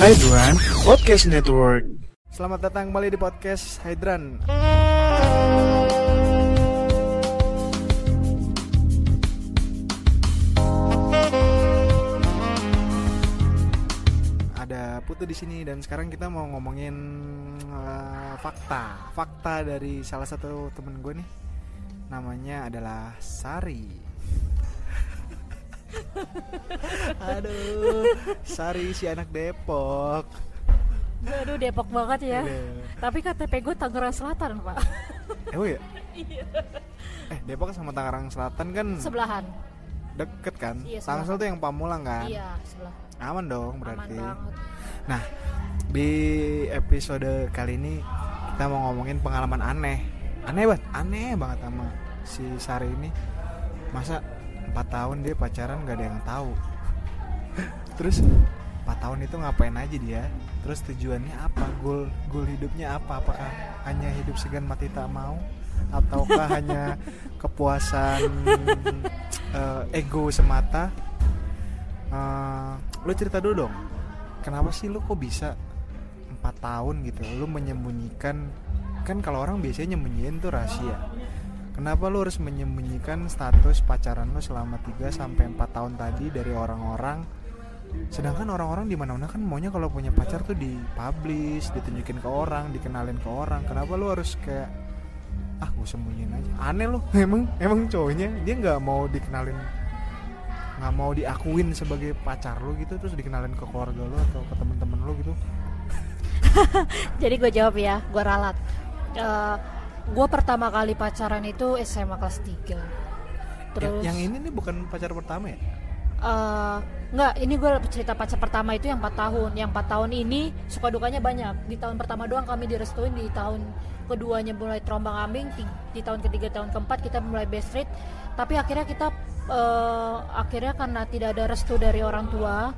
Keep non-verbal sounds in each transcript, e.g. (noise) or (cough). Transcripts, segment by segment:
Hydran Podcast Network. Selamat datang kembali di podcast Hydran. Ada Putu di sini dan sekarang kita mau ngomongin uh, fakta, fakta dari salah satu temen gue nih. Namanya adalah Sari. Aduh, Sari si anak Depok. Aduh Depok banget ya. Aduh. Tapi KTP gue Tangerang Selatan pak. Oh iya? Eh Depok sama Tangerang Selatan kan Sebelahan. deket kan? Iya, Tangsel tuh yang Pamulang kan? Iya sebelah. Aman dong Aman berarti. banget. Nah di episode kali ini kita mau ngomongin pengalaman aneh. Aneh banget, aneh banget sama si Sari ini. Masa 4 tahun dia pacaran gak ada yang tahu. (laughs) Terus 4 tahun itu ngapain aja dia? Terus tujuannya apa? Goal goal hidupnya apa? Apakah hanya hidup segan mati tak mau? Ataukah (laughs) hanya kepuasan eh, ego semata? Eh, lu cerita dulu dong. Kenapa sih lu kok bisa 4 tahun gitu? Lu menyembunyikan kan kalau orang biasanya nyembunyiin tuh rahasia. Kenapa lu harus menyembunyikan status pacaran lu selama 3 sampai 4 tahun tadi dari orang-orang? Sedangkan orang-orang di mana-mana kan maunya kalau punya pacar tuh dipublish, ditunjukin ke orang, dikenalin ke orang. Kenapa lu harus kayak ah gue sembunyiin aja? Aneh lu. (laughs) Emang emang cowoknya dia nggak mau dikenalin nggak mau diakuin sebagai pacar lu gitu terus dikenalin ke keluarga lu atau ke temen-temen lu gitu (laughs) Jadi gue jawab ya, gue ralat. Gue pertama kali pacaran itu SMA kelas 3 yang, Terus yang ini nih bukan pacar pertama ya? Enggak, ini gue cerita pacar pertama itu yang 4 tahun. Yang 4 tahun ini suka dukanya banyak. Di tahun pertama doang kami direstuin Di tahun keduanya mulai terombang ambing di, di tahun ketiga, tahun keempat kita mulai best rate Tapi akhirnya kita eh, Akhirnya karena tidak ada restu dari orang tua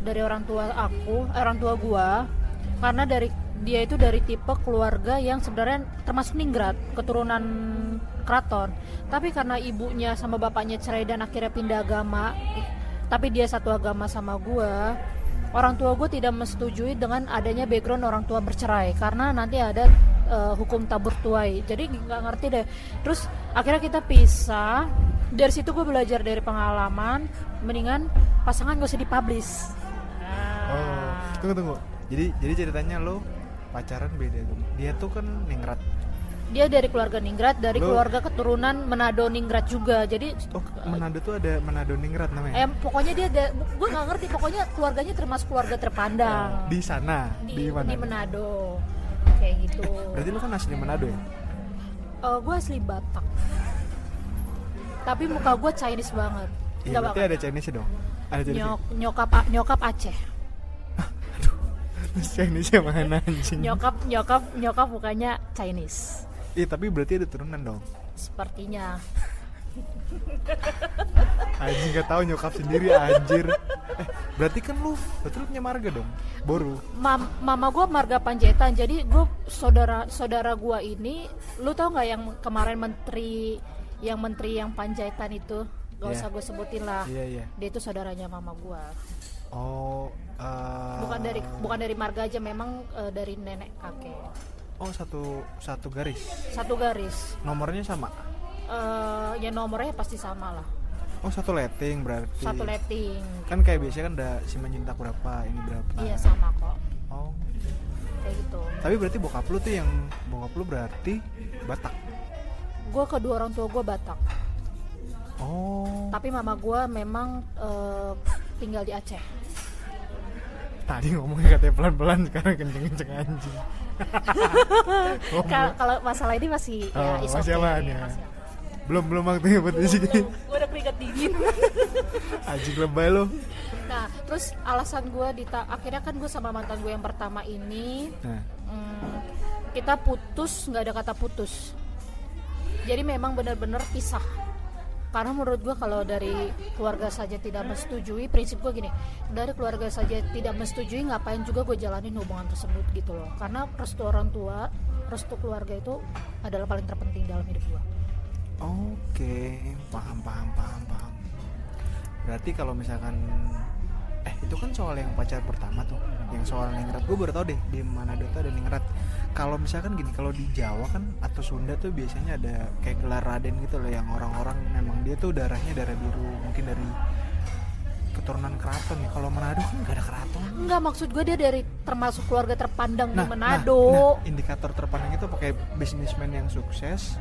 Dari orang tua aku, eh, orang tua gua Karena dari dia itu dari tipe keluarga yang sebenarnya termasuk ningrat Keturunan keraton. Tapi karena ibunya sama bapaknya cerai dan akhirnya pindah agama tapi dia satu agama sama gua orang tua gue tidak menyetujui dengan adanya background orang tua bercerai karena nanti ada eh, hukum tabur tuai. Jadi nggak ngerti deh. Terus akhirnya kita pisah. Dari situ gue belajar dari pengalaman mendingan pasangan gak usah dipublish. Oh tunggu tunggu. Jadi jadi ceritanya lo pacaran beda agama dia tuh kan ningrat. Dia dari keluarga ningrat dari Lu- keluarga keturunan Manado ningrat juga. Jadi oh Manado tuh ada Manado ningrat namanya? Eh pokoknya dia gue nggak ngerti. Pokoknya keluarganya termasuk keluarga terpandang. Di sana di, di, mana? di Manado. Kayak gitu. Berarti lo kan asli Manado ya? Gue asli Batak. Tapi muka gue Chinese banget. Iya berarti banget ada Chinese dong? Ada Chinese. Nyok, nyokap nyokap Aceh Chinese yang mana anjing? Nyokap nyokap nyokap mukanya Chinese. Iya tapi berarti ada turunan dong. Sepertinya. Anjing gak tahu nyokap sendiri anjir. Eh berarti kan lu berarti lu punya marga dong? Boru. Mam, mama gue marga Panjaitan. Jadi gue saudara saudara gue ini lu tau nggak yang kemarin menteri yang menteri yang Panjaitan itu? Gak Iya. usah gue sebutin lah. Iya iya. Dia itu saudaranya mama gue oh eh, bukan dari bukan dari marga aja memang eh, dari nenek kakek. Oh satu satu garis? Satu garis. Nomornya sama? Eh ya nomornya pasti sama lah. Oh satu letting berarti? Satu letting. Kan kayak biasanya kan ada si mencinta berapa ini berapa. Iya sama kok. Oh. Kayak gitu. Tapi berarti bokap lu tuh yang bokap lu berarti Batak? Gue kedua orang tua gue Batak oh. Tapi mama gue memang eh, tinggal di Aceh. Tadi ngomongnya katanya pelan-pelan sekarang kenceng-kenceng anjing. (laughs) Kalau masalah ini masih ya Oh, is masih okay, aman ya. masih aman. belum belum waktunya buat di sini. Gue udah keringat dingin. (laughs) Anjing lebay lo nah terus alasan gue dita akhirnya kan gue sama mantan gue yang pertama ini nah. hmm, kita putus nggak ada kata putus. Jadi memang benar-benar pisah karena menurut gue kalau dari keluarga saja tidak menyetujui prinsip gue gini dari keluarga saja tidak menyetujui ngapain juga gue jalanin hubungan tersebut gitu loh. Karena restu orang tua restu keluarga itu adalah paling terpenting dalam hidup gue oke paham paham paham paham. Berarti kalau misalkan eh itu kan soal yang pacar pertama tuh yang soal ningrat. Gue baru tau deh di Manado tuh ada ningrat kalau misalkan gini kalau di Jawa kan atau Sunda tuh biasanya ada kayak gelar Raden gitu loh yang orang-orang memang dia tuh darahnya darah biru mungkin dari keturunan keraton ya. Kalau Manado kan gak ada keraton. Enggak maksud gue dia dari termasuk keluarga terpandang di nah, Manado. nah, indikator terpandang itu pakai bisnismen yang sukses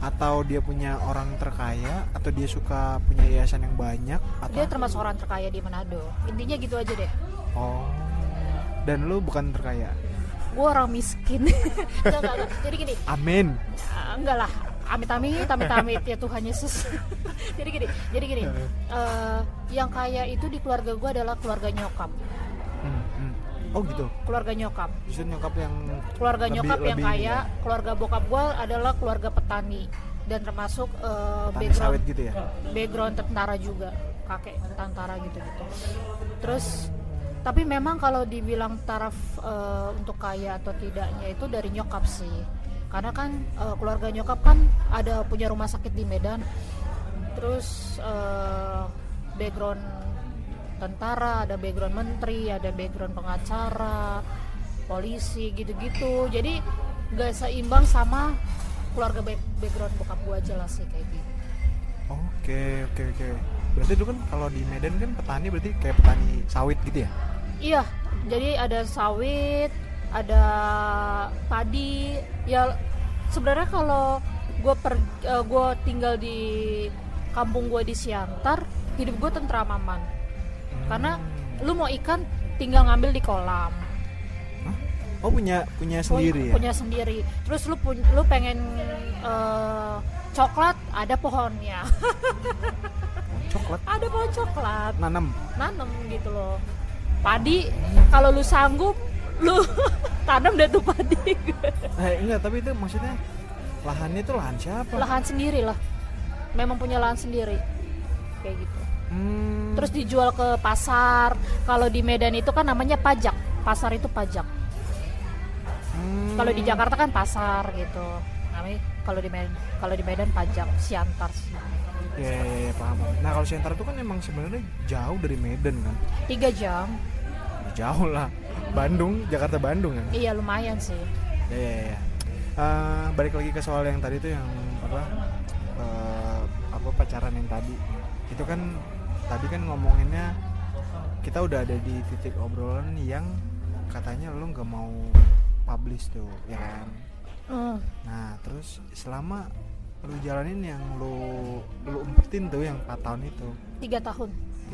atau dia punya orang terkaya atau dia suka punya yayasan yang banyak atau dia termasuk orang terkaya di Manado. Intinya gitu aja deh. Oh dan lu bukan terkaya gue orang miskin. (laughs) Jadi gini. Amin. Ah, enggak lah. Amit-amit amit-amit ya Tuhan Yesus. (laughs) Jadi gini jadi gini. Eh, yang kaya itu di keluarga gue adalah keluarga nyokap. Hmm, hmm. oh gitu? Keluarga nyokap. Justru nyokap yang keluarga Lebih- nyokap yang lebih kaya ya. keluarga bokap gue adalah keluarga petani. Dan termasuk eh, petani background sawit gitu ya? background tentara juga. Kakek tentara gitu gitu terus tapi memang kalau dibilang taraf eh, untuk kaya atau tidaknya itu dari nyokap sih. Karena kan eh, keluarga nyokap kan ada punya rumah sakit di Medan. Terus eh, background tentara ada background menteri ada background pengacara polisi gitu-gitu. Jadi gak seimbang sama keluarga back- background bokap gua aja lah sih kayak gitu. Oke oke oke. Berarti lu kan kalau di Medan kan petani berarti kayak petani sawit gitu ya Iya, jadi ada sawit, ada padi. Ya sebenarnya kalau gue per eh, gua tinggal di kampung gue di Siantar, hidup gue tentram aman. Karena lu mau ikan tinggal ngambil di kolam. Hah? oh punya punya sendiri ya Punya sendiri. Terus lu pun lu pengen eh, coklat, ada pohonnya. coklat (laughs) ada pohon coklat. nanam Nanem gitu loh. Padi kalau lu sanggup lu (laughs) tanam deh tuh padi. (laughs) eh enggak tapi itu maksudnya lahannya itu lahan siapa? Lahan sendiri lah. Memang punya lahan sendiri. Kayak gitu. Hmm, terus dijual ke pasar. Kalau di Medan itu kan namanya pajak. Pasar itu pajak. Hmm. kalau di Jakarta kan pasar gitu. Namanya kalau di Medan kalau di Medan pajak Siantar sih ya, ya, ya, paham paham. nah kalau Siantar itu kan emang sebenarnya jauh dari Medan kan? Tiga jam. Jauh lah. Bandung Jakarta Bandung kan? Iya lumayan sih. Ya ya ya. Eh, balik lagi ke soal yang tadi tuh yang apa eh, apa pacaran yang tadi. Itu kan tadi kan ngomonginnya kita udah ada di titik obrolan yang katanya lu nggak mau publish tuh ya kan? Hmm, nah terus selama lu jalanin yang lu lu umpetin tuh yang 4 tahun itu tiga tahun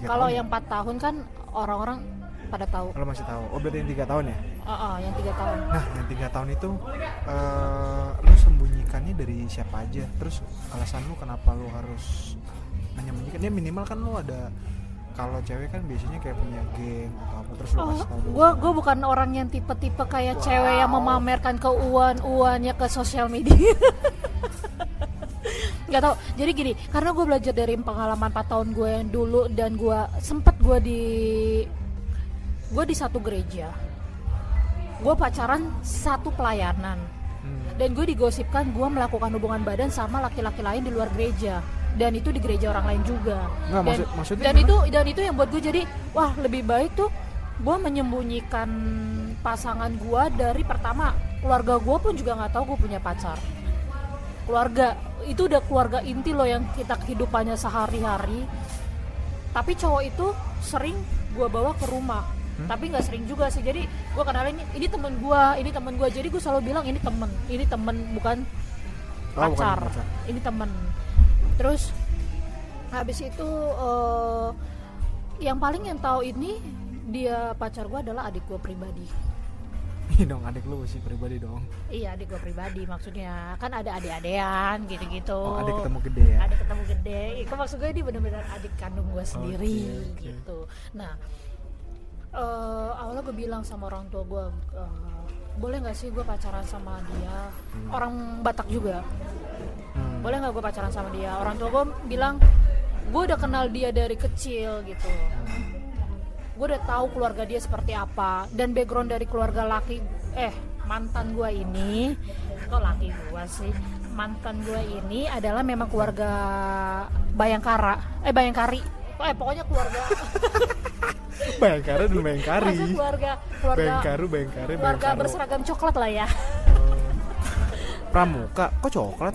kalau ya? yang empat tahun kan orang-orang pada tahu lu masih tahu oh berarti yang tiga tahun ya oh, oh, yang tiga tahun Nah, yang tiga tahun itu eh lu sembunyikannya dari siapa aja? Terus alasan lu kenapa lu harus menyembunyikan? Ya minimal kan lu ada kalau cewek kan biasanya kayak punya geng atau apa terus lu Oh, kasih tahu gue gue bukan orang yang tipe-tipe kayak cewek yang memamerkan keuan-uannya ke sosial media. (laughs) Gak tau. Jadi gini, karena gue belajar dari pengalaman 4 tahun gue yang dulu dan gue sempet gue di gue di satu gereja. Gue pacaran satu pelayanan Hmm. dan gue digosipkan gue melakukan hubungan badan sama laki-laki lain di luar gereja dan itu di gereja orang lain juga Nggak, dan, maksud- maksudnya dan gimana? itu dan itu yang buat gue jadi wah lebih baik tuh gue menyembunyikan pasangan gue dari pertama keluarga gue pun juga nggak tahu gue punya pacar keluarga itu udah keluarga inti loh yang kita kehidupannya sehari-hari. Tapi cowok itu sering gue bawa ke rumah. Hmm? tapi nggak sering juga sih. Jadi gue kenalin ini, ini temen gue ini temen gue jadi gue selalu bilang ini temen ini temen bukan Oh, bukan pacar. pacar. ini temen. Terus habis itu eh, yang paling yang tahu ini dia pacar gue adalah adik gue pribadi Iya dong adik lu sih pribadi dong. iya adik gue pribadi maksudnya kan ada adik-adean gitu-gitu. Oh, adik ketemu gede ya. ada ketemu gede. Itu maksud gue ini bener-bener adik kandung gue sendiri Oke, oke. gitu. Nah eh awalnya gue bilang sama orang tua gue eh, boleh nggak sih gue pacaran sama dia? Orang Batak juga. Hmm. boleh nggak gue pacaran sama dia? Orang tua gue bilang gue udah kenal dia dari kecil gitu gue udah tahu keluarga dia seperti apa dan background dari keluarga laki eh mantan gue ini kok laki gue sih mantan gue ini adalah memang keluarga Bayangkara eh Bayangkari eh pokoknya keluarga (laughs) Bayangkara dan Bayangkari. maksudnya keluarga keluarga Bayangkaru, Bayangkari, keluarga Bayangkaro. berseragam coklat lah ya Pramuka, kok coklat?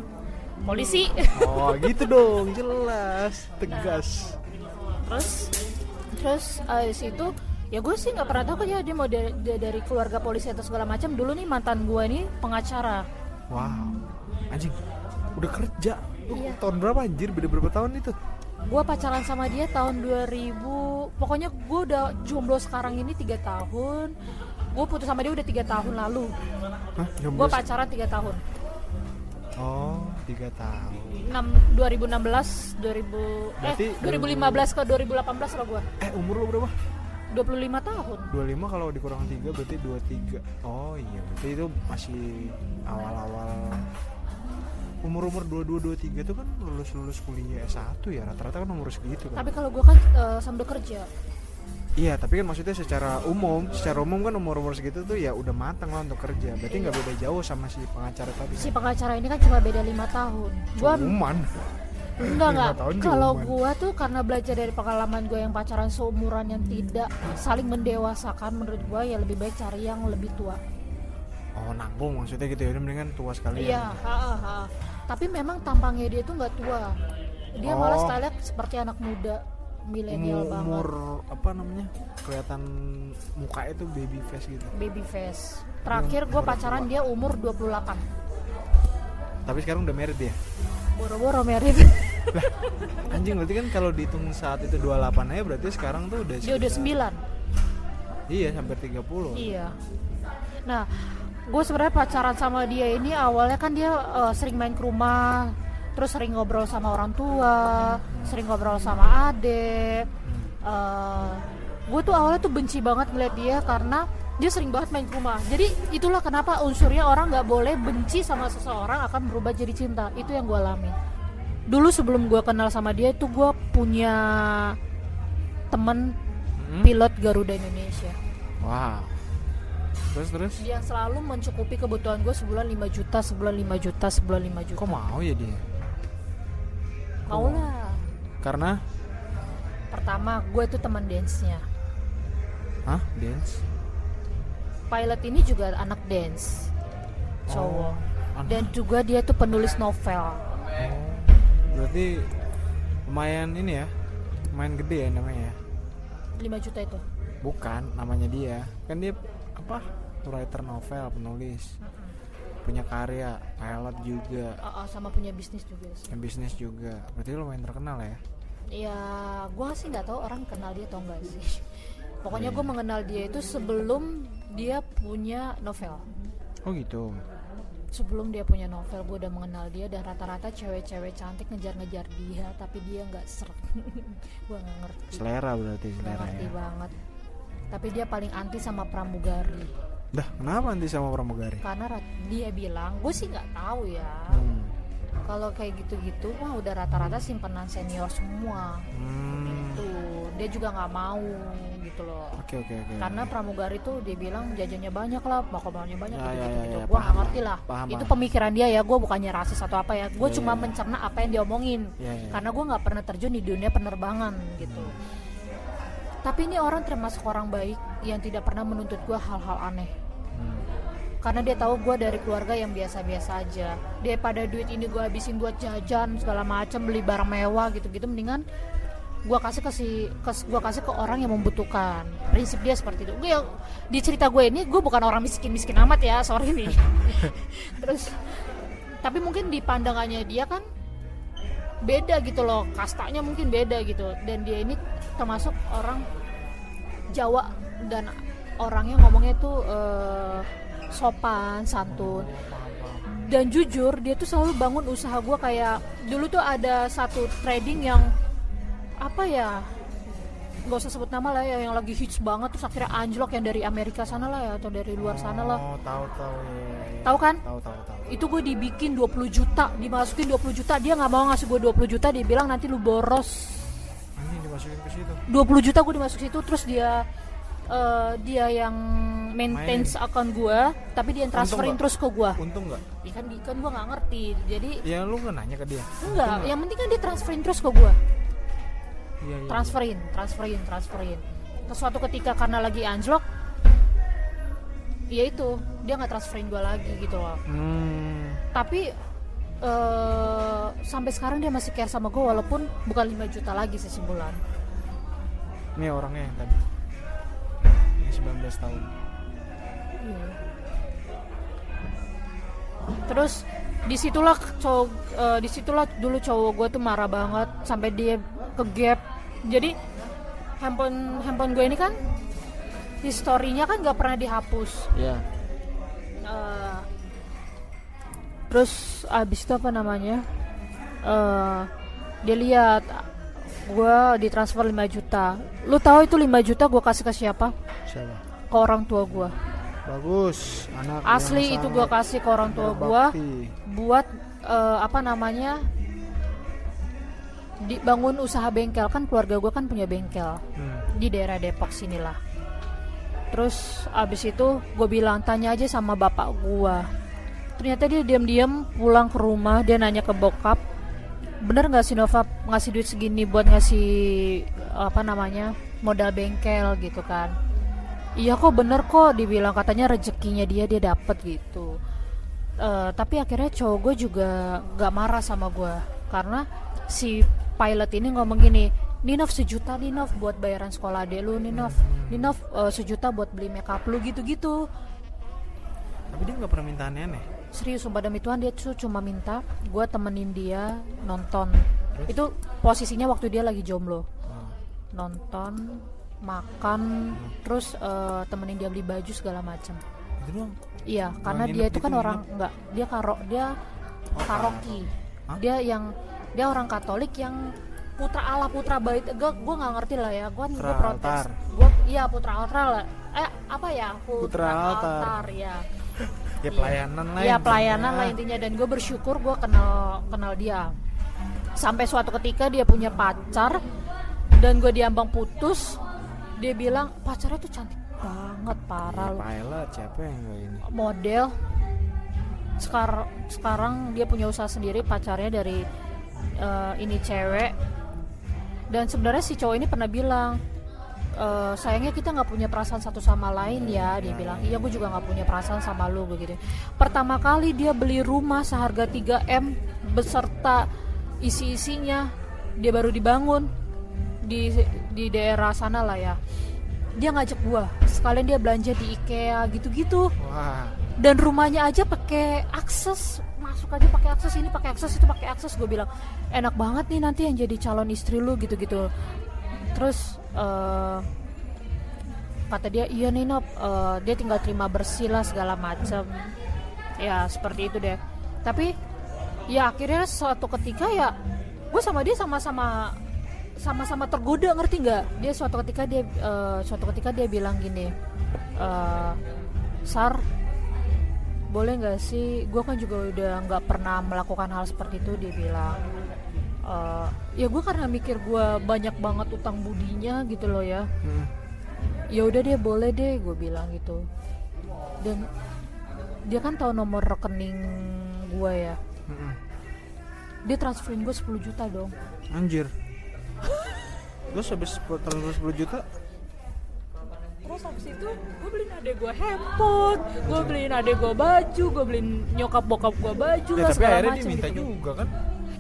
polisi Oh gitu dong, jelas, tegas. terus terus abis itu ya gue sih nggak pernah tahu ya dia mau dari, dari keluarga polisi atau segala macam dulu nih mantan gue nih pengacara Wow, anjing, udah kerja. Lu Iya. tahun berapa anjir? Beda berapa tahun itu? gue pacaran sama dia tahun 2000 pokoknya gue udah jomblo sekarang ini tiga tahun gue putus sama dia udah tiga tahun lalu gue pacaran tiga tahun Oh, tiga tahun. 6, 2016 2000 Berarti eh 2015 ke 2018 lah gue Eh, umur lu berapa? 25 tahun. 25 kalau dikurang 3 berarti 23 Oh iya berarti itu masih awal-awal. Umur-umur 22-23 itu kan lulus-lulus kuliah S1 ya Rata-rata kan umur segitu kan? Tapi kalau gue kan eh, sambil kerja Iya tapi kan maksudnya secara umum Secara umum kan umur-umur segitu tuh ya udah matang lah untuk kerja. Berarti nggak beda jauh sama si pengacara tadi si pengacara ini kan cuma beda lima tahun. Gue Cuman enggak enggak. kalau gua tuh karena belajar dari pengalaman gue yang pacaran seumuran yang tidak saling mendewasakan menurut gua ya lebih baik cari yang lebih tua. Oh nanggung maksudnya gitu ya? Mendingan tua sekali iya ha, ha, tapi memang tampangnya dia tuh nggak tua. Dia malah Oh. style seperti anak muda milenial banget. umur apa namanya? Kelihatan muka itu baby face gitu. Baby face. Terakhir gue pacaran dia umur 28 tapi sekarang udah married ya? Boro-boro merit (laughs) anjing berarti kan kalau dihitung saat itu 28 aja berarti sekarang tuh udah dia udah sekitar- 9 iya hampir 30 Iya. Nah, gue sebenarnya pacaran sama dia ini awalnya kan dia eh, sering main ke rumah, terus sering ngobrol sama orang tua, sering ngobrol sama adek. Eh, gue tuh awalnya tuh benci banget ngeliat dia karena dia sering banget main ke rumah. Jadi itulah kenapa unsurnya orang nggak boleh benci sama seseorang akan berubah jadi cinta. Itu yang gue alamin. Dulu sebelum gue kenal sama dia itu gue punya temen Hmm? pilot Garuda Indonesia. wow terus terus yang selalu mencukupi kebutuhan gue sebulan 5 juta sebulan 5 juta sebulan 5 juta kok mau ya dia mau lah karena? Pertama gue itu teman dance nya hah? Dance? Pilot ini juga anak dance. Cowok. Anak. dan juga dia tuh penulis novel. Oh, berarti lumayan ini ya lumayan gede ya namanya. Ya 5 juta itu. Bukan namanya dia. Kan dia apa writer novel penulis punya karya pilot juga. Ah, ah, sama punya bisnis juga sih. Bisnis juga. Berarti lumayan terkenal ya? Ya gue sih nggak tahu orang kenal dia atau enggak sih. (laughs) Pokoknya Iya. gue mengenal dia itu sebelum dia punya novel. Oh gitu? Sebelum dia punya novel gue udah mengenal dia dan rata-rata cewek-cewek cantik ngejar-ngejar dia tapi dia nggak serak. (laughs) Gue nggak ngerti. Selera berarti selera ngerti ya. banget. Tapi dia paling anti sama pramugari dah kenapa nanti sama pramugari karena dia bilang gue sih nggak tahu ya. Hmm. kalau kayak gitu-gitu mah udah rata-rata simpenan senior semua. Hmm. tuh dia juga nggak mau gitu loh. Oke oke oke. Karena pramugari tuh dia bilang jajannya banyak lah makanannya banyak Ya, gitu ya, gitu, ya, ya, gue nggak ngerti lah paham, itu pemikiran dia ya gue bukannya rasis atau apa ya. Gue Ya, cuma ya, ya. mencerna apa yang dia omongin Ya, ya. karena gue nggak pernah terjun di dunia penerbangan gitu. Tapi ini orang termasuk orang baik yang tidak pernah menuntut gue hal-hal aneh. Hmm. Karena dia tahu gue dari keluarga yang biasa-biasa aja. Daripada duit ini gue habisin buat jajan segala macam beli barang mewah gitu-gitu mendingan gue kasih ke si ke- gua kasih ke orang yang membutuhkan. Prinsip dia seperti itu. Gue di cerita gue ini gue bukan orang miskin miskin amat ya sorry nih. (laughs) Terus tapi mungkin di pandangannya dia kan beda gitu loh kastanya mungkin beda gitu. Dan dia ini termasuk orang Jawa dan orangnya ngomongnya tuh eh, sopan santun dan jujur dia tuh selalu bangun usaha gue kayak dulu tuh ada satu trading yang apa ya nggak usah sebut nama lah ya yang lagi hits banget terus akhirnya anjlok yang dari Amerika sana lah ya atau dari luar sana lah Oh, tahu tahu. iya, iya. tahu kan Tahu tahu tahu. itu gue dibikin 20 juta dimasukin 20 juta dia nggak mau ngasih gue 20 juta dia bilang nanti lu boros Anjing dimasukin ke situ. 20 juta gue dimasukin situ terus dia eh, dia yang maintain Mainin. akun gue tapi dia yang transferin terus ke gue Untung nggak? ya kan kan gue nggak ngerti jadi Ya lu nggak nanya ke dia. enggak yang penting kan dia transferin terus ke gue Iya iya. transferin transferin transferin terus suatu ketika karena lagi anjlok ya itu dia nggak transferin gue lagi gitu loh Hmm. tapi eh, sampai sekarang dia masih care sama gue walaupun bukan 5 juta lagi sih sebulan Ini orangnya yang tadi. Yang 19 tahun. Iya. terus di situlah cowok eh, di situlah dulu cowok gue tuh marah banget sampai dia ke gap jadi handphone handphone gue ini kan historinya kan nggak pernah dihapus Iya. Eh, terus abis itu apa namanya eh dia lihat gue ditransfer 5 juta. Lu tahu itu 5 juta gue kasih ke siapa? Siapa? ke orang tua gue Bagus. Anak asli itu gue kasih ke orang tua gue buat eh, apa namanya dibangun usaha bengkel. Kan keluarga gue kan punya bengkel Hmm. di daerah Depok sinilah. Terus abis itu gue bilang tanya aja sama bapak gue ternyata dia diam-diam pulang ke rumah dia nanya ke bokap bener nggak sih Nova ngasih duit segini buat ngasih apa namanya modal bengkel gitu kan? Iya kok bener kok dibilang katanya rezekinya dia dia dapet gitu. Eh, tapi akhirnya cowok gue juga gak marah sama gue. Karena si pilot ini ngomong gini Ninov sejuta Ninov buat bayaran sekolah adek lu Ninov Ninov eh, sejuta buat beli makeup lu gitu-gitu. Tapi dia nggak pernah minta aneh-aneh. Serius sumpah demi Tuhan dia tuh cuma minta gue temenin dia nonton itu posisinya waktu dia lagi jomblo Oh. nonton makan terus eh, temenin dia beli baju segala macam Itu doang. Iya, karena nginep dia itu kan nginep. orang enggak, dia karo dia Oh, karoki. Hah? Dia yang dia orang Katolik yang putra Allah putra bait gue gue nggak ngerti lah ya gue gue Putra protes altar. gue iya putra altar lah eh apa ya Putra altar. ya Ya pelayanan lah. Iya intinya. pelayanan lah intinya dan gue bersyukur gue kenal kenal dia sampai suatu ketika dia punya pacar dan gue diambang putus dia bilang pacarnya tuh cantik banget parah loh Pilot siapa yang ini? model sekarang sekarang dia punya usaha sendiri pacarnya dari eh, ini cewek dan sebenarnya si cowok ini pernah bilang "Eh, sayangnya kita nggak punya perasaan satu sama lain ya dia bilang. Iya gue juga nggak punya perasaan sama lu begitu. Pertama kali dia beli rumah seharga 3 m beserta isi isinya dia baru dibangun di di daerah sana lah ya. Dia ngajak gua sekalian dia belanja di IKEA gitu-gitu. Dan rumahnya aja pakai akses masuk aja pakai akses ini pakai akses itu pakai akses gue bilang. Enak banget nih nanti yang jadi calon istri lu gitu-gitu. Terus eh, kata dia iya nih Nop eh, dia tinggal terima bersih lah segala macem. Ya seperti itu deh. Tapi ya akhirnya suatu ketika ya gue sama dia sama-sama sama-sama tergoda ngerti nggak? Dia suatu ketika dia eh, suatu ketika dia bilang gini eh, sar boleh nggak sih? Gue kan juga udah nggak pernah melakukan hal seperti itu dia bilang "Eh, ya gue karena mikir gue banyak banget utang budinya gitu loh ya Hmm. ya udah deh boleh deh gue bilang gitu dan dia kan tahu nomor rekening gue ya Mm-mm. dia transferin gue 10 juta dong Anjir. (laughs) Terus habis transfer 10 juta, terus habis itu gue beliin adek gue handphone gue beliin adek gue baju gue beliin nyokap bokap gue baju ya lah tapi akhirnya dia minta gitu. juga kan?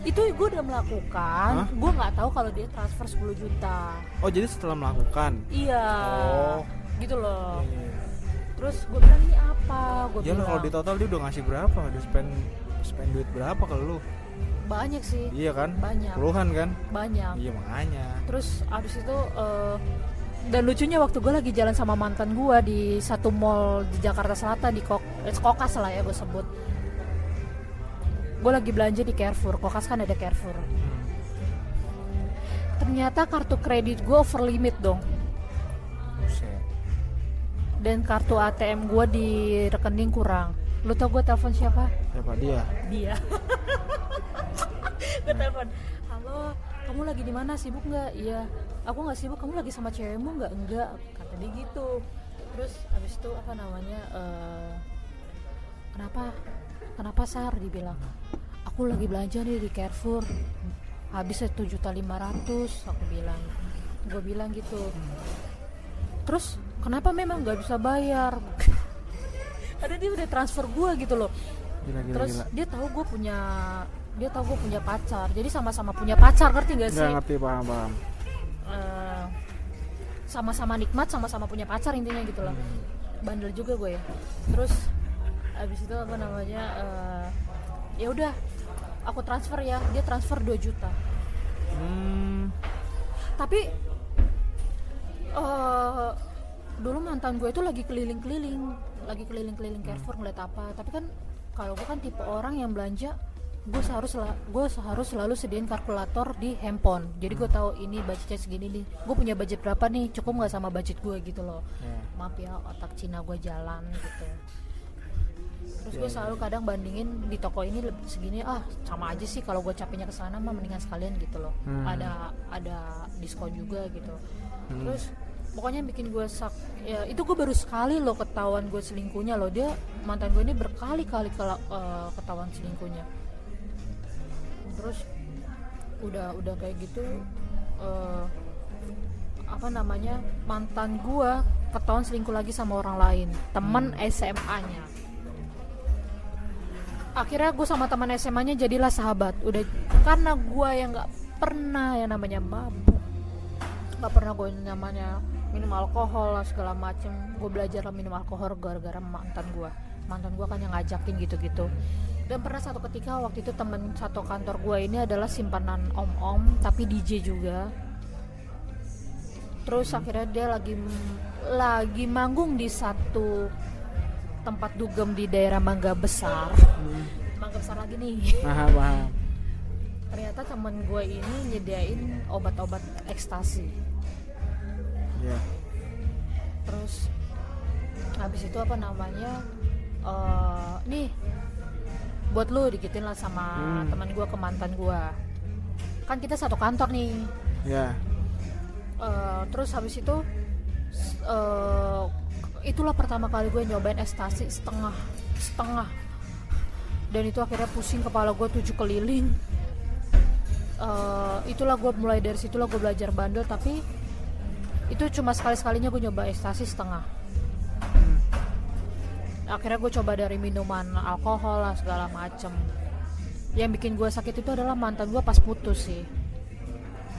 Itu gue udah melakukan. Hah? gue nggak tahu kalau dia transfer 10 juta. Oh jadi setelah melakukan? iya. Oh. gitu loh. Iya. terus gue bilang ini apa? Gue Ya lo bilang. kalau di total dia udah ngasih berapa? Udah spend spend duit berapa ke lu? banyak sih. Iya kan? Banyak. Puluhan kan? Banyak. Iya makanya. Terus abis itu eh, dan lucunya waktu gue lagi jalan sama mantan gue di satu mall di Jakarta Selatan di Kok eh, Kokas lah ya gue sebut gue lagi belanja di Carrefour. Kokas kan ada Carrefour. Hmm. ternyata kartu kredit gue over limit dong. Buset. dan kartu ATM gue di rekening kurang. Lu tau gue telepon siapa? Siapa? Dia? Dia. (laughs) Gue telepon halo kamu lagi di mana? Sibuk nggak? Iya. Aku nggak sibuk. Kamu lagi sama cewekmu nggak? Enggak kata dia gitu. Terus abis itu apa namanya eh, kenapa kenapa sar? Dibilang aku lagi belanja nih di Carrefour. Habis satu juta lima ratus. Aku bilang gue bilang gitu. Terus kenapa memang nggak bisa bayar? (laughs) Ada dia udah transfer gue gitu loh. Gila gila terus gila. dia tahu gue punya dia tahu gue punya pacar. Jadi sama-sama punya pacar ngerti gak sih? nggak ngerti paham paham. Eh, sama-sama nikmat sama-sama punya pacar intinya gitu loh. Bandel juga gue ya. Terus abis itu apa namanya eh, ya udah aku transfer ya. Dia transfer 2 juta. Hmm. Tapi eh dulu mantan gue itu lagi keliling-keliling lagi keliling-keliling Carrefour ngeliat apa. Tapi kan kalau gue kan tipe orang yang belanja gue seharus gue seharus selalu sediain kalkulator di handphone. Jadi gue tahu ini budgetnya segini nih. Gue punya budget berapa nih? Cukup nggak sama budget gue gitu loh. Ya. maaf ya otak Cina gue jalan gitu terus Iya, gue selalu kadang bandingin di toko ini lebih segini ah sama aja sih kalau gue capeknya ke sana mah mendingan sekalian gitu loh. Hmm. ada ada diskon juga gitu. Hmm. terus pokoknya bikin gue sak ya itu gue baru sekali loh ketahuan gue selingkuhnya loh. Dia mantan gue ini berkali-kali kela- eh, ketahuan selingkuhnya. Terus udah udah kayak gitu eh, apa namanya mantan gue ketahuan selingkuh lagi sama orang lain teman SMA-nya akhirnya gue sama teman SMA-nya jadilah sahabat. Udah karena gue yang nggak pernah yang namanya mabuk. Nggak pernah gue namanya minum alkohol lah segala macem. Gue belajar lah minum alkohol gara-gara mantan gue mantan gue kan yang ngajakin gitu-gitu. Dan pernah satu ketika waktu itu temen satu kantor gue ini adalah simpanan om-om tapi DJ juga. Terus akhirnya dia lagi lagi manggung di satu tempat dugem di daerah Mangga Besar. Mangga Besar lagi nih. Paham paham ternyata temen gue ini nyediain obat-obat ekstasi. Ya terus habis itu apa namanya eh nih buat lu dikitin lah sama Hmm. teman gue ke mantan gue kan kita satu kantor nih. Ya Eh, terus habis itu eh, itulah pertama kali gue nyobain ekstasi setengah setengah. Dan itu akhirnya pusing kepala gue tujuh keliling. Eh, itulah gue mulai dari situlah gue belajar bandel tapi itu cuma sekali sekalinya gue nyoba ekstasi setengah. Akhirnya gue coba dari minuman alkohol lah segala macem. Yang bikin gue sakit itu adalah mantan gue pas putus sih.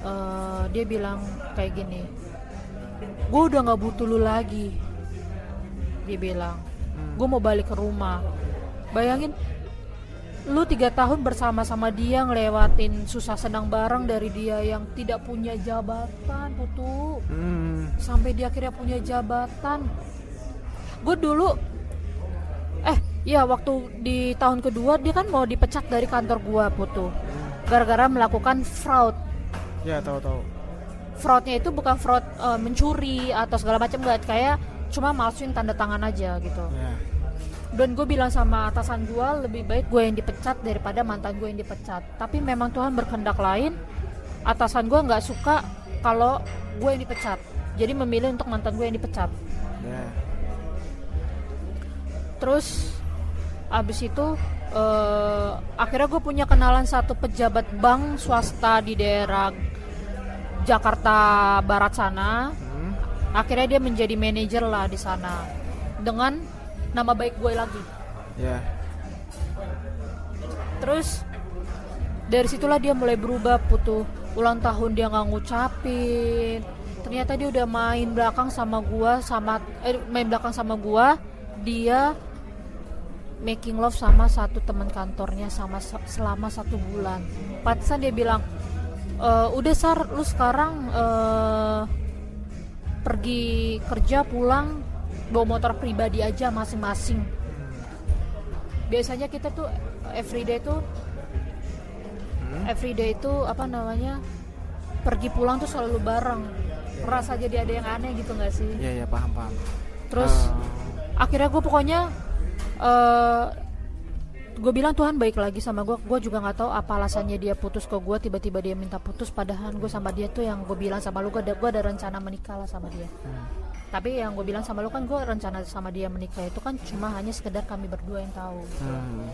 Eh, dia bilang kayak gini gue udah nggak butuh lu lagi dia bilang. Gue mau balik ke rumah. Bayangin lu tiga tahun bersama-sama dia ngelewatin susah senang bareng dari dia yang tidak punya jabatan putu. Hmm. Sampai dia akhirnya punya jabatan. Gue dulu eh ya waktu di tahun kedua dia kan mau dipecat dari kantor gue putu. Gara-gara melakukan fraud. Ya tahu tahu. Fraudnya itu bukan fraud eh, mencuri atau segala macam nggak. Kayak cuma malsuin tanda tangan aja gitu. Ya. Dan gue bilang sama atasan gue lebih baik gue yang dipecat daripada mantan gue yang dipecat. Tapi memang Tuhan berkehendak lain atasan gue nggak suka kalau gue yang dipecat. Jadi memilih untuk mantan gue yang dipecat. Ya. Terus abis itu eh, akhirnya gue punya kenalan satu pejabat bank swasta di daerah Jakarta Barat sana. Akhirnya dia menjadi manajer lah di sana. Dengan nama baik gue lagi. Ya. Terus dari situlah dia mulai berubah putu. Ulang tahun dia nggak ngucapin. Ternyata dia udah main belakang sama gua sama eh, main belakang sama gua dia making love sama satu teman kantornya sama se- selama satu bulan. Pantesan dia bilang "E, udah sar lu sekarang eh, pergi kerja pulang bawa motor pribadi aja masing-masing biasanya kita tuh everyday tuh Hmm? everyday itu apa namanya pergi pulang tuh selalu bareng rasa jadi ada yang aneh gitu nggak sih Iya iya paham paham. terus Eh, akhirnya gue pokoknya eh gue bilang Tuhan baik lagi sama gue gue juga nggak tahu apa alasannya dia putus ke gue tiba-tiba dia minta putus padahal gue sama dia tuh yang gue bilang sama lu gue ada, gue ada rencana menikah lah sama dia hmm. tapi yang gue bilang sama lu kan gue rencana sama dia menikah itu kan cuma hanya sekedar kami berdua yang tahu Hmm.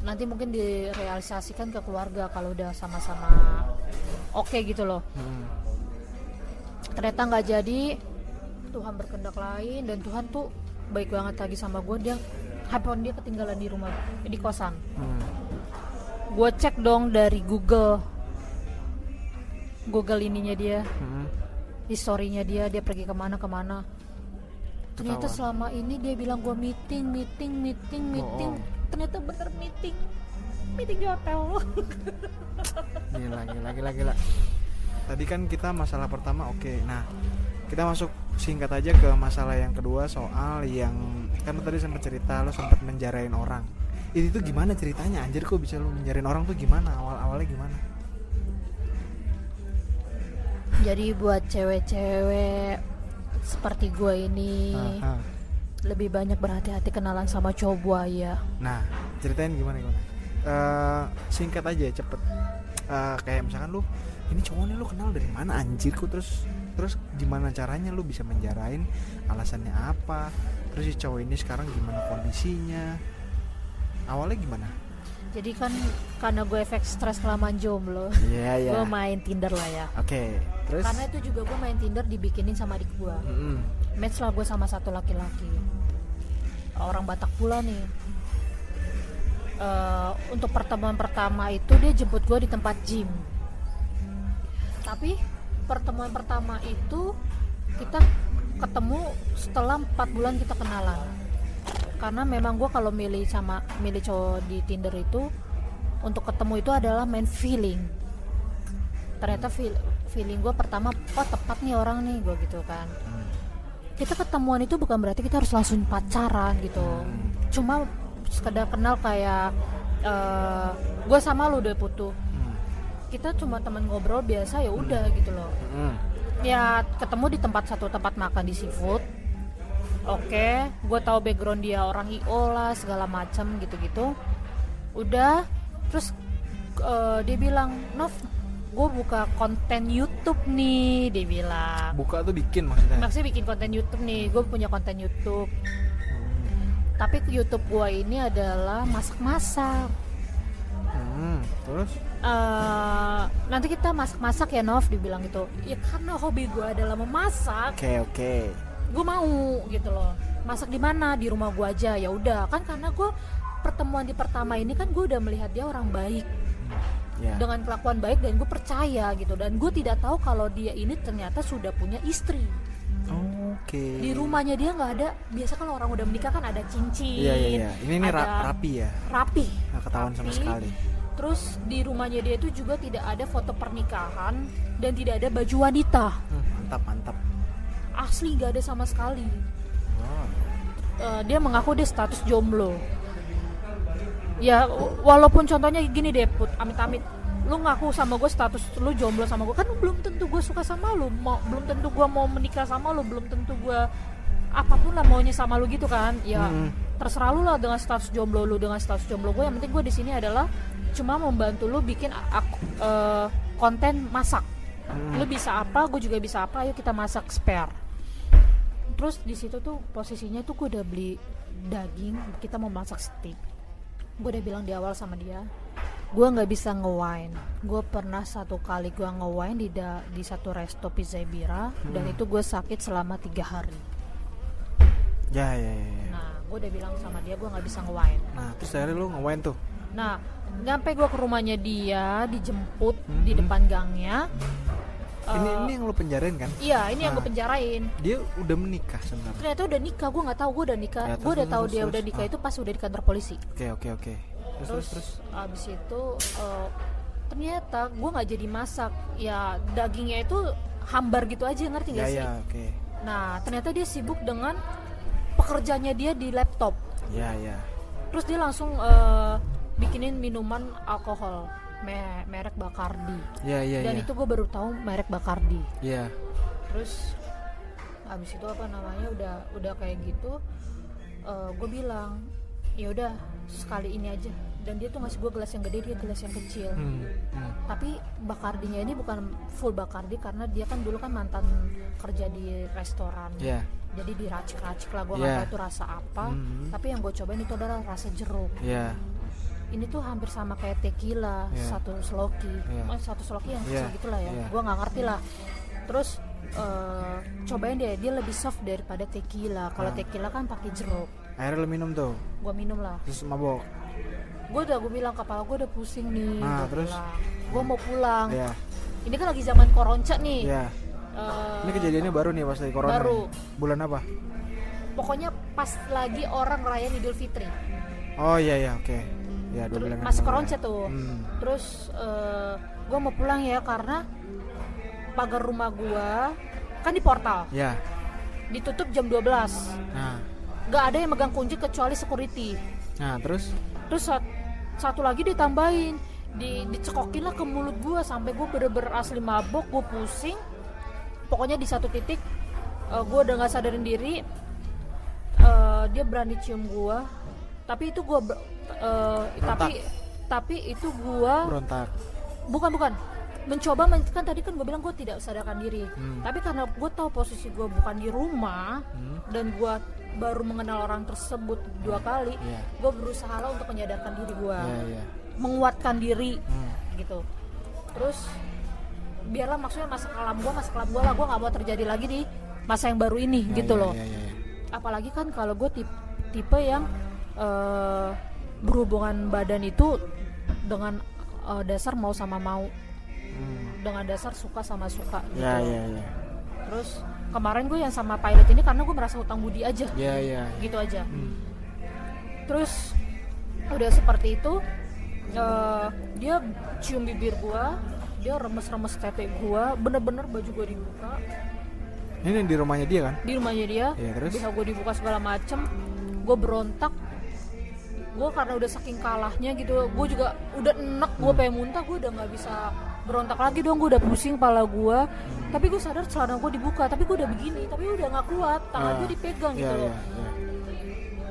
nanti mungkin direalisasikan ke keluarga kalau udah sama-sama oke gitu loh Hmm. ternyata nggak jadi Tuhan berkehendak lain dan Tuhan tuh baik banget lagi sama gue dia handphone dia ketinggalan di rumah di kosan Hmm. gue cek dong dari Google Google ininya dia Hmm. historinya dia dia pergi ke mana ke mana ternyata Ketahuan. selama ini dia bilang gue meeting meeting meeting meeting Bohong. ternyata bener meeting meeting di hotel (laughs) Gila gila gila gila. Tadi kan kita masalah pertama oke. Nah, kita masuk singkat aja ke masalah yang kedua soal yang kan tadi sempat cerita lo sempat menjarain orang. Itu tuh gimana ceritanya? Anjir kok bisa lu menjarain orang tuh gimana? Awal-awalnya gimana? jadi buat cewek-cewek seperti gue ini Ah, ah. lebih banyak berhati-hati kenalan sama cowok buaya Nah, ceritain gimana gimana? Eh, singkat aja cepet. Eh, kayak misalkan lu ini cowok nih lu kenal dari mana anjir kok terus terus gimana caranya lu bisa menjarain? Alasannya apa? Terus si cowok ini sekarang gimana kondisinya? Awalnya gimana? Jadi kan karena gue efek stres kelamaan jomblo iya (laughs) iya. gue oke main Tinder lah ya. Terus? Karena itu juga gue main Tinder dibikinin sama adik gue Mm-mm. match lah gue sama satu laki-laki. Orang Batak pula nih. Eh, untuk pertemuan pertama itu dia jemput gue di tempat gym. Tapi pertemuan pertama itu kita ketemu setelah empat bulan kita kenalan. Karena memang gue kalau milih sama milih cowok di Tinder itu untuk ketemu itu adalah main feeling. Ternyata feel, feeling gue pertama oh tepat nih orang nih gue gitu kan. Kita ketemuan itu bukan berarti kita harus langsung pacaran gitu. Cuma sekedar kenal kayak gue sama lu udah putus. Kita cuma teman ngobrol biasa ya udah gitu loh. Mm. ya ketemu di tempat satu tempat makan di seafood. Oke gue tahu background dia orang io lah segala macam gitu-gitu. Udah terus eh, dia bilang Nov gue buka konten YouTube nih dia bilang. Buka tuh bikin maksudnya? Maksudnya bikin konten YouTube nih gue punya konten YouTube. Hmm. tapi YouTube gue ini adalah masak-masak. Hmm. terus Eh, nanti kita masak-masak ya Nov dibilang gitu. Ya karena hobi gue adalah memasak. Oke oke. Gue mau gitu loh. Masak di mana? Di rumah gue aja. Ya udah. Kan karena gue pertemuan di pertama ini kan gue udah melihat dia orang baik. Ya. Dengan kelakuan baik dan gue percaya gitu. Dan gue tidak tahu kalau dia ini ternyata sudah punya istri. Oke. Di rumahnya dia nggak ada. Biasa kalau orang udah menikah kan ada cincin iya iya iya. Ini ini ada rapi ya? Rapi. Nggak ketahuan sama Rapi. sekali terus di rumahnya dia itu juga tidak ada foto pernikahan dan tidak ada baju wanita. Hmm, mantap mantap. Asli nggak ada sama sekali. Oh. Eh, dia mengaku dia status jomblo. Ya walaupun contohnya gini deh put amit-amit. Lu ngaku sama gue status lu jomblo sama gue kan belum tentu gue suka sama lu. Mau belum tentu gue mau menikah sama lu belum tentu gue apa pun lah maunya sama lu gitu kan. Ya Mm-mm. Terserah lu lah dengan status jomblo lu dengan status jomblo gue yang penting gue di sini adalah cuma membantu lu bikin ak- eh, konten masak. Mm. lu bisa apa gue juga bisa apa ayo kita masak spare. Terus di situ tuh posisinya tuh gue udah beli daging kita mau masak steak. Gue udah bilang di awal sama dia gue nggak bisa nge-wine. Gue pernah satu kali gue nge-wine di da- di satu resto pizza bira dan itu gue sakit selama tiga hari. Ya ya ya, ya. nah gue udah bilang sama dia gue nggak bisa nge-wine nah terus akhirnya lu ngewain tuh Nah, nyampe gue ke rumahnya dia, dijemput di Mhm. depan gangnya. ini eh, ini yang lo penjarain kan iya ini yang Ah. gue penjarain dia udah menikah sebenarnya ternyata udah nikah gue nggak tahu gue udah nikah Ya, gue udah tahu dia terus. udah nikah Ah. itu pas udah di kantor polisi oke oke oke terus terus, terus. abis itu eh, ternyata gue nggak jadi masak ya dagingnya itu hambar gitu aja ngerti ya gak sih ya oke nah ternyata dia sibuk dengan pekerjaannya dia di laptop. Ya ya. Terus dia langsung eh, bikinin minuman alkohol me- merek Bacardi. Ya ya dan ya. itu gue baru tahu merek Bacardi. Ya. Terus abis itu apa namanya udah udah kayak gitu gue bilang ya udah sekali ini aja dan dia tuh ngasih gue gelas yang gede dia gelas yang kecil hmm, hmm. tapi Bacardinya ini bukan full Bacardi karena dia kan dulu kan mantan kerja di restoran ya jadi diracik-racik lah gue nggak Yeah. tahu itu rasa apa Mhm. tapi yang gue cobain itu adalah rasa jeruk ya ini tuh hampir sama kayak tequila Yeah. satu sloki Yeah. Oh, satu sloki yang Yeah. kecil gitu lah ya Yeah. gue nggak ngerti lah terus eh, cobain deh dia lebih soft daripada tequila kalau Ah. tequila kan pakai jeruk akhirnya lo minum tuh gue minum lah terus mabok gue udah gue bilang kepala gue udah pusing nih. Nah, terus? gue mau pulang. Ya ini kan lagi zaman koronca nih. Ya Eh, ini kejadiannya baru nih pas lagi corona Baru. nih. bulan apa? Pokoknya pas lagi orang rayain Idul Fitri. Oh iya ya oke. Ya dua bulan masih koronca ya. tuh. Hmm. terus gue mau pulang ya karena pagar rumah gue kan di portal. Ya ditutup jam 12 nah. Nggak ada yang megang kunci kecuali security. Nah terus? Terus satu lagi ditambahin. Di dicekokin lah ke mulut gue sampai gue bener-bener asli mabok gue pusing. Pokoknya di satu titik gue udah nggak sadarin diri. Eh, dia berani cium gue tapi itu gue tapi tapi itu gue berontak. Bukan bukan mencoba men- kan tadi kan gue bilang gue tidak sadarkan diri Hmm. tapi karena gue tahu posisi gue bukan di rumah Hmm. dan gue baru mengenal orang tersebut dua kali Iya. gue berusaha lah untuk menyadarkan diri gue ya ya menguatkan diri Hmm. gitu terus biarlah maksudnya masa kelam gue masa kelam gue lah gue nggak mau terjadi lagi di masa yang baru ini Ya, gitu ya, loh ya, ya, ya. apalagi kan kalau gue tipe, tipe yang eh, berhubungan badan itu dengan eh, dasar mau sama mau Hmm. Dengan dasar suka sama suka gitu. ya ya. Ya terus kemarin gue yang sama pilot ini karena gue merasa hutang budi aja. Ya ya. Gitu aja. Hmm. terus udah seperti itu eh, dia cium bibir gue dia remes-remes tete gue bener-bener baju gue dibuka. Ini di rumahnya dia kan? Di rumahnya dia Iya, terus? bisa gue dibuka segala macem gue berontak. Gue karena udah saking kalahnya gitu gue juga udah enek Hmm. gue pengen muntah gue udah nggak bisa berontak lagi dong gue udah pusing kepala gue tapi gue sadar celana gue dibuka tapi gue udah begini tapi udah nggak kuat tangan Ah, gue dipegang ya gitu loh. ya ya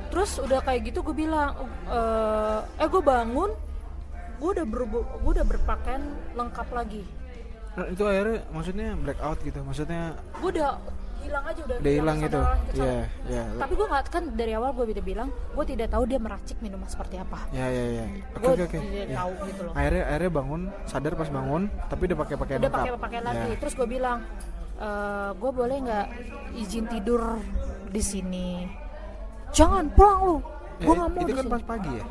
terus udah kayak gitu gue bilang eh eh gue bangun gue udah ber gue udah berpakaian lengkap lagi. Nah, itu akhirnya maksudnya blackout gitu maksudnya gue udah hilang aja udah udah hilang kesadaran. ya ya tapi gue nggak kan dari awal gue udah bilang gue tidak tahu dia meracik minuman seperti apa. Ya ya ya oke gue oke oke. tidak ya. tahu gitu loh. Akhirnya akhirnya bangun sadar pas bangun tapi udah pakai pakaian udah pakai pakaian lagi. Ya. terus gue bilang e, gue boleh nggak izin tidur di sini? Jangan pulang lu. Eh, gue nggak mau itu kan pas pagi ya?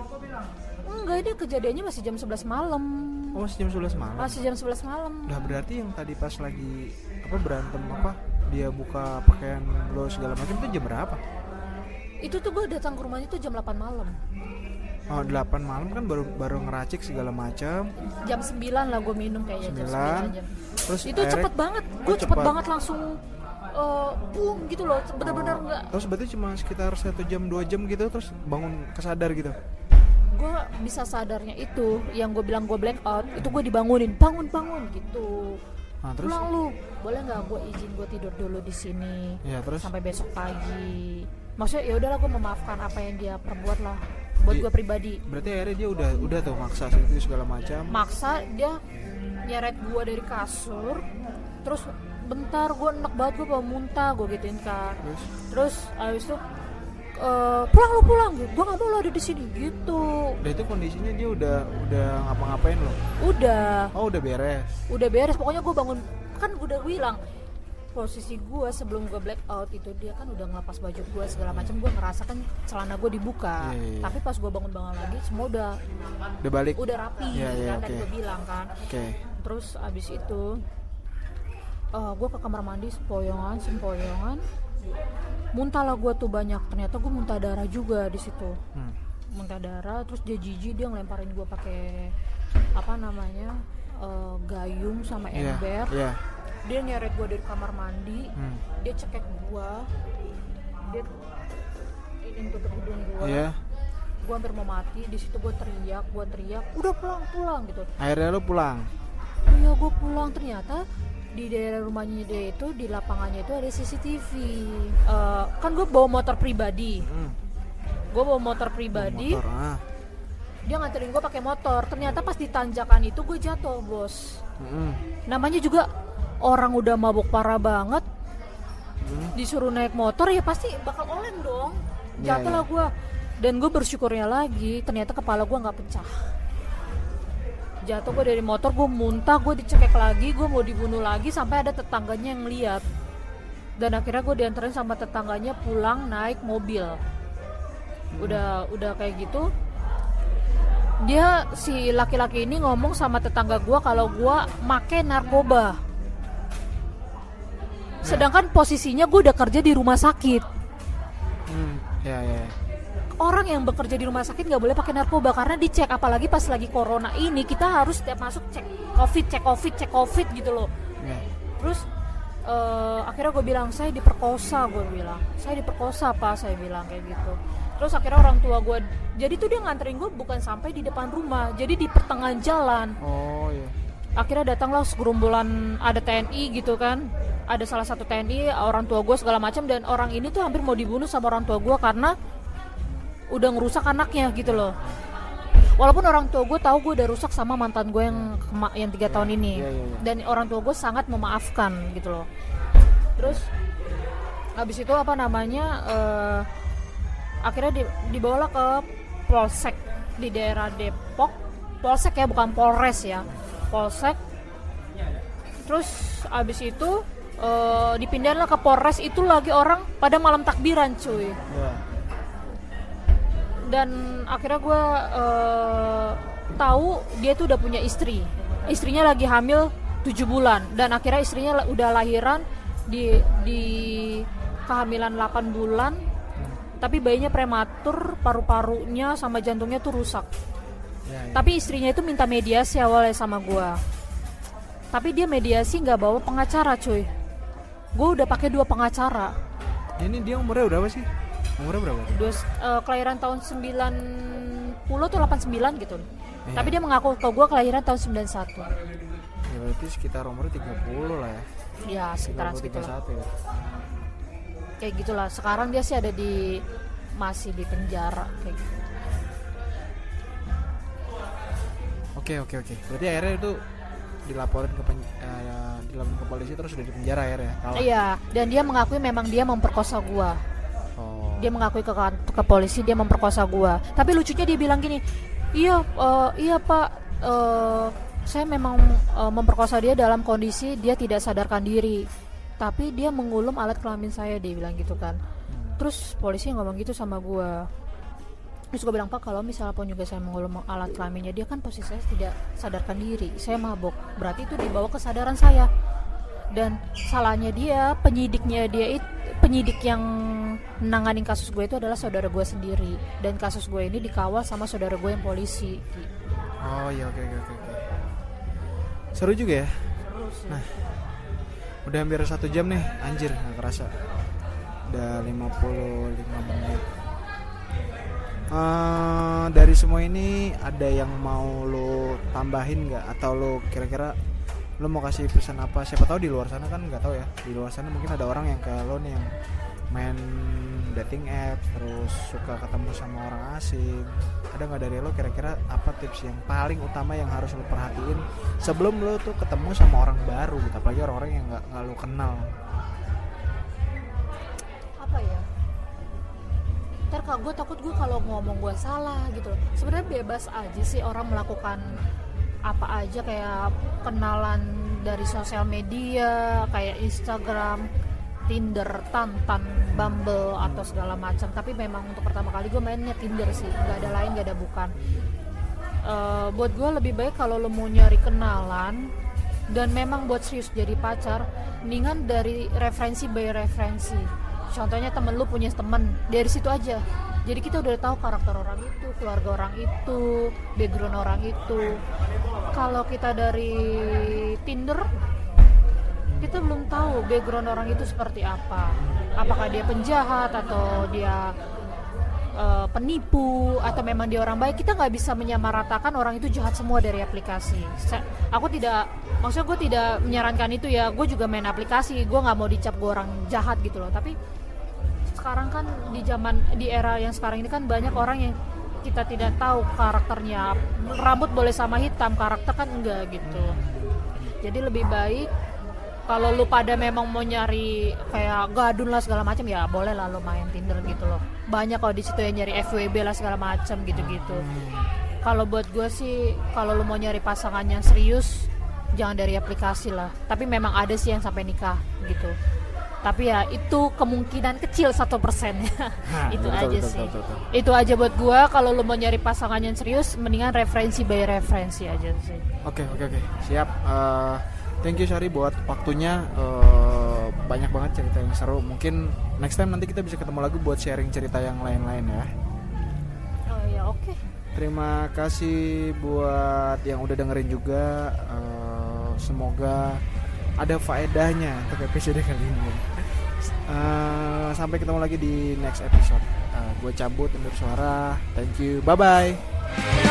Enggak ini kejadiannya masih jam 11 malam. Oh masih jam 11 malam? Masih jam 11 malam. Udah berarti yang tadi pas lagi apa berantem apa dia buka pakaian lo segala macam itu jam berapa? itu tuh gue datang ke rumahnya tuh jam 8 malam Oh 8 malam kan baru baru ngeracik segala macam. jam 9 lah gue minum kayaknya jam 9. 9 jam. Terus itu cepet banget gue cepet cepet. banget langsung eh boom gitu loh bener-bener Oh, nggak Terus berarti cuma sekitar satu jam dua jam gitu terus bangun kesadar gitu. gue bisa sadarnya itu yang gue bilang gue black out itu gue dibangunin bangun bangun gitu Nah terus? Pulang lu. Boleh nggak gue izin gue tidur dulu di sini ya terus? sampai besok pagi? Maksudnya ya udahlah gue memaafkan apa yang dia perbuat lah buat Di- gue pribadi. Berarti akhirnya dia udah udah tuh maksa itu segala macam. maksa dia nyeret gue dari kasur terus bentar gue enak banget gue mau muntah gue gituin kan Terus? Terus abis itu eh, pulang lu pulang gitu gue gak mau lo ada di sini gitu udah itu kondisinya dia udah udah ngapa-ngapain loh. udah Oh udah beres. udah beres pokoknya gue bangun kan udah bilang posisi gue sebelum gue black out itu dia kan udah ngelepas baju gue segala macam gue ngerasa kan celana gue dibuka Iya, iya, iya. tapi pas gue bangun-bangun lagi semua udah Udah balik. udah rapi Iya, iya, kan tadi oke. gue bilang kan Oke. terus abis itu gue ke kamar mandi sempoyongan sempoyongan muntah lah gue tuh banyak ternyata gue muntah darah juga di situ Hmm. muntah darah terus dia jijik dia ngelemparin gue pakai apa namanya eh, gayung sama Iya. ember Iya. dia nyeret gue dari kamar mandi Hmm. dia cekek gue dia ini tutup hidung gue Iya. gue hampir mau mati di situ gue teriak gue teriak udah pulang pulang gitu Akhirnya lu pulang. iya gue pulang ternyata di daerah rumahnya dia itu di lapangannya itu ada CCTV Eh, kan gue bawa motor pribadi Hmm. gue bawa motor pribadi Motor. Ah. dia nganterin gue pakai motor ternyata pas di tanjakan itu gue jatuh bos Hmm. namanya juga orang udah mabuk parah banget Hmm. disuruh naik motor ya pasti bakal oleng dong Iya, jatuh lah gue dan gue bersyukurnya lagi ternyata kepala gue nggak pecah jatuh gue dari motor gue muntah gue dicekek lagi gue mau dibunuh lagi sampai ada tetangganya yang lihat. Dan akhirnya gue diantarin sama tetangganya pulang naik mobil. Udah udah kayak gitu. Dia si laki-laki ini ngomong sama tetangga gue kalau gue make narkoba. Sedangkan posisinya gue udah kerja di rumah sakit. Hmm. Ya ya. Orang yang bekerja di rumah sakit nggak boleh pakai narkoba karena dicek apalagi pas lagi corona ini kita harus setiap masuk cek covid cek covid cek covid gitu loh. Ya. terus eh, akhirnya gue bilang saya diperkosa gue bilang. Saya diperkosa apa saya bilang kayak gitu. Terus akhirnya orang tua gue jadi tuh dia nganterin gue bukan sampai di depan rumah jadi di pertengahan jalan. Oh ya. akhirnya datanglah segerombolan ada TNI gitu kan. Ada salah satu TNI orang tua gue segala macam dan orang ini tuh hampir mau dibunuh sama orang tua gue karena udah ngerusak anaknya gitu loh. Walaupun orang tua gue tahu gue udah rusak sama mantan gue yang yang tiga tahun ini. Iya, iya, iya. dan orang tua gue sangat memaafkan gitu loh. Terus habis itu apa namanya eh, akhirnya di- dibawalah ke polsek di daerah Depok. Polsek ya bukan polres ya. Polsek. Terus abis itu eh, dipindahin lah ke polres. Itu lagi orang pada malam takbiran cuy. Dan akhirnya gue eh, tahu dia tuh udah punya istri. Istrinya lagi hamil 7 bulan. Dan akhirnya istrinya udah lahiran di di kehamilan 8 bulan. Tapi bayinya prematur paru-parunya sama jantungnya tuh rusak. Ya, ya. tapi istrinya itu minta mediasi awalnya sama gue tapi dia mediasi nggak bawa pengacara cuy. Gue udah pakai dua pengacara. Ini dia umurnya berapa sih? Umurnya berapa? dua, eh, kelahiran tahun 90 atau 89 gitu Iya. tapi dia mengaku ke gue kelahiran tahun 91 Ya berarti sekitar umurnya 30 lah ya. ya sekitaran 30, segitu lah 31 ya. kayak gitulah sekarang dia sih ada di masih di penjara kayak gitu. Oke oke oke. Berarti akhirnya itu dilaporin ke pen, eh, dilaporin ke polisi terus udah di penjara akhirnya. Iya dan dia mengakui memang dia memperkosa Oh. Dia mengakui ke, kan- ke polisi dia memperkosa gua. Tapi lucunya dia bilang gini iya eh, iya pak eh, saya memang eh, memperkosa dia dalam kondisi dia tidak sadarkan diri. Tapi dia mengulum alat kelamin saya dia bilang gitu kan. Terus polisi ngomong gitu sama gua. Terus gue bilang pak kalau misalnya pun juga saya mengulum alat kelaminnya dia kan posisi saya tidak sadarkan diri. Saya mabok. Berarti itu dibawa kesadaran saya. Dan salahnya dia penyidiknya dia itu penyidik yang nanganin kasus gue itu adalah saudara gue sendiri dan kasus gue ini dikawal sama saudara gue yang polisi Oh iya oke oke oke. oke. Seru juga ya. Nah, udah hampir satu jam nih, anjir nggak kerasa. Udah 55 menit. Eh, dari semua ini ada yang mau lo tambahin nggak atau lo kira-kira lo mau kasih pesan apa? Siapa tahu di luar sana kan nggak tahu ya. Di luar sana mungkin ada orang yang kayak lo nih yang main dating apps terus suka ketemu sama orang asing. Ada nggak dari lo kira-kira apa tips yang paling utama yang harus lo perhatiin sebelum lo tuh ketemu sama orang baru gitu? Apalagi orang-orang yang nggak nggak lo kenal. Apa ya? Ntar kalau takut gue kalau ngomong gue salah gitu sebenarnya bebas aja sih orang melakukan apa aja kayak kenalan dari sosial media kayak Instagram Tinder, Tantan, Bumble atau segala macam. Tapi memang untuk pertama kali gue mainnya Tinder sih, nggak ada lain, nggak ada bukan. Eh, buat gue lebih baik kalau lo mau nyari kenalan, dan memang buat serius jadi pacar mendingan dari referensi by referensi contohnya temen lu punya temen dari situ aja jadi kita udah tahu karakter orang itu keluarga orang itu background orang itu kalau kita dari Tinder kita belum tahu background orang itu seperti apa. Apakah dia penjahat atau dia uh, penipu atau memang dia orang baik. Kita nggak bisa menyamaratakan orang itu jahat semua dari aplikasi. Sa aku tidak maksudnya gue tidak menyarankan itu ya. Gue juga main aplikasi gue nggak mau dicap gue orang jahat gitu loh. Tapi sekarang kan di zaman di era yang sekarang ini kan banyak orang yang kita tidak tahu karakternya. Rambut boleh sama hitam karakter kan enggak gitu. Jadi lebih baik kalau lu pada memang mau nyari kayak gadun lah segala macam ya boleh lah lu main Tinder gitu loh. Banyak kalau di situ yang nyari FWB lah segala macam gitu-gitu. Kalau buat gue sih kalau lu mau nyari pasangan yang serius jangan dari aplikasi lah. Tapi memang ada sih yang sampai nikah gitu tapi ya itu kemungkinan kecil satu persennya (laughs) itu betul, aja betul, sih betul, betul. itu aja buat gua kalau lu mau nyari pasangan yang serius mendingan referensi by referensi aja sih Oke oke oke siap. Eh, thank you Sari buat waktunya. Eh, banyak banget cerita yang seru. Mungkin next time nanti kita bisa ketemu lagi buat sharing cerita yang lain-lain ya. oh ya oke Terima kasih buat yang udah dengerin juga. Eh, semoga ada faedahnya untuk episode kali ini. Eh, sampai ketemu lagi di next episode. Eh, gue cabut undur suara. Thank you. Bye bye.